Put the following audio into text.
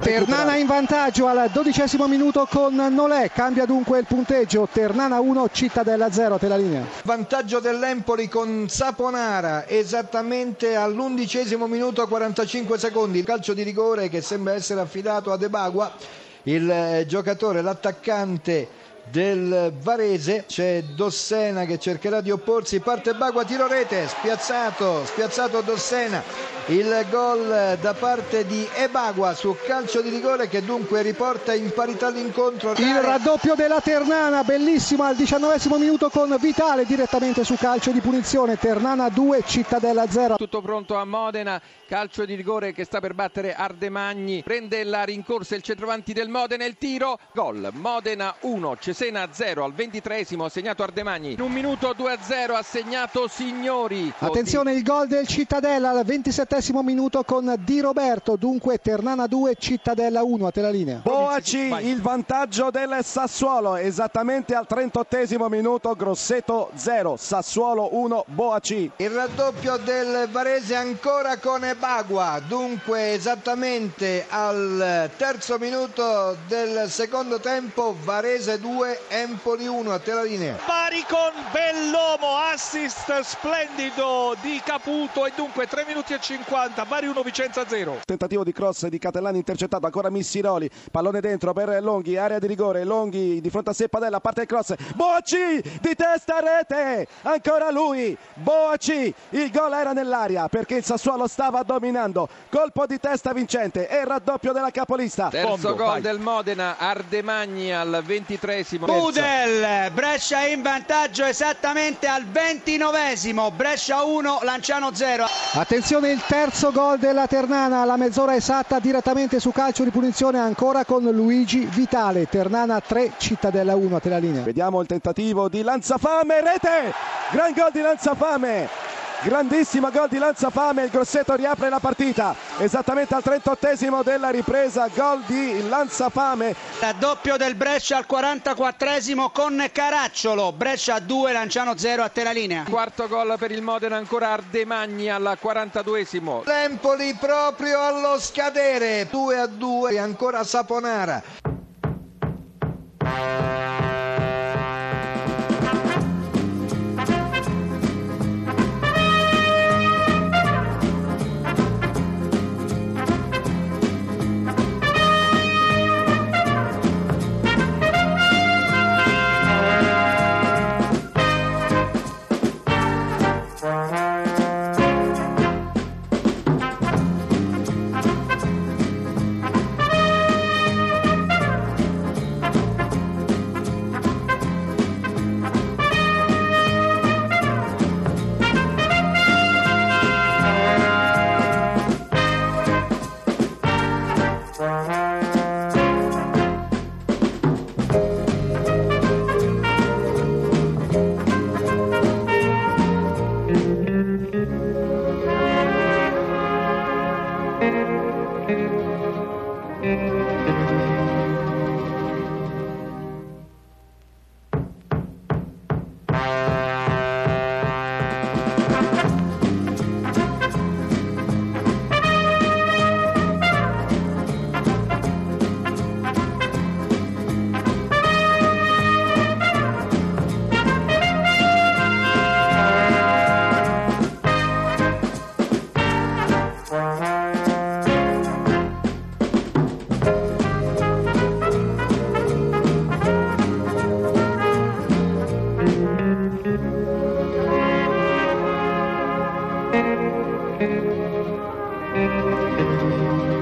Ternana in vantaggio al dodicesimo minuto con Nolè, cambia dunque il punteggio, Ternana 1, Cittadella 0, te la linea. Vantaggio dell'Empoli con Saponara esattamente all'undicesimo minuto 45 secondi, il calcio di rigore che sembra essere affidato a De Bagua, il eh, giocatore, l'attaccante del Varese c'è Dossena che cercherà di opporsi parte Bagua tiro rete spiazzato spiazzato Dossena. Il gol da parte di Ebagua su calcio di rigore che dunque riporta in parità l'incontro. Il raddoppio della Ternana bellissimo al diciannovesimo minuto con Vitale direttamente su calcio di punizione. Ternana 2 Cittadella 0 tutto pronto a Modena calcio di rigore che sta per battere Ardemagni. Prende la rincorsa il centravanti del Modena il tiro gol. Modena 1 Cesena 0 al ventitresimo ha segnato Ardemagni. In un minuto 2 0 ha segnato Signori. Attenzione il gol del Cittadella al ventisettesimo minuto con Di Roberto. Dunque Ternana 2 Cittadella 1 a te la linea. Boaci il vantaggio del Sassuolo. Esattamente al 38 minuto Grosseto 0 Sassuolo 1 Boaci. Il raddoppio del Varese ancora con Bagua, dunque esattamente al terzo minuto del secondo tempo, Varese 2, Empoli 1, a te la linea. Pari con Bellomo, assist splendido di Caputo e dunque 3 minuti e 50, Bari 1, Vicenza 0. Tentativo di cross di Catellani intercettato, ancora Missiroli, pallone dentro per Longhi, area di rigore, Longhi di fronte a sé Padella, parte il cross, Boaci di testa a rete, ancora lui, Boaci, il gol era nell'aria perché il Sassuolo stava dominando. Colpo di testa vincente e il raddoppio della capolista. Terzo Fondo, gol vai. del Modena, Ardemagni al ventitresimo. Budel, Brescia in vantaggio esattamente al ventinovesimo, Brescia 1, Lanciano 0. Attenzione il terzo gol della Ternana alla mezz'ora esatta direttamente su calcio di punizione ancora con Luigi Vitale. Ternana 3, Cittadella 1 a te la linea. Vediamo il tentativo di Lanzafame, rete! Gran gol di Lanzafame! Grandissimo gol di Lanzafame, il Grosseto riapre la partita esattamente al 38 della ripresa, gol di Lanzafame. Raddoppio del Brescia al 44esimo con Caracciolo, Brescia 2, Lanciano 0 a te la linea. Quarto gol per il Modena, ancora Ardemagni al 42esimo. L'Empoli proprio allo scadere, 2 a 2, ancora Saponara. thank you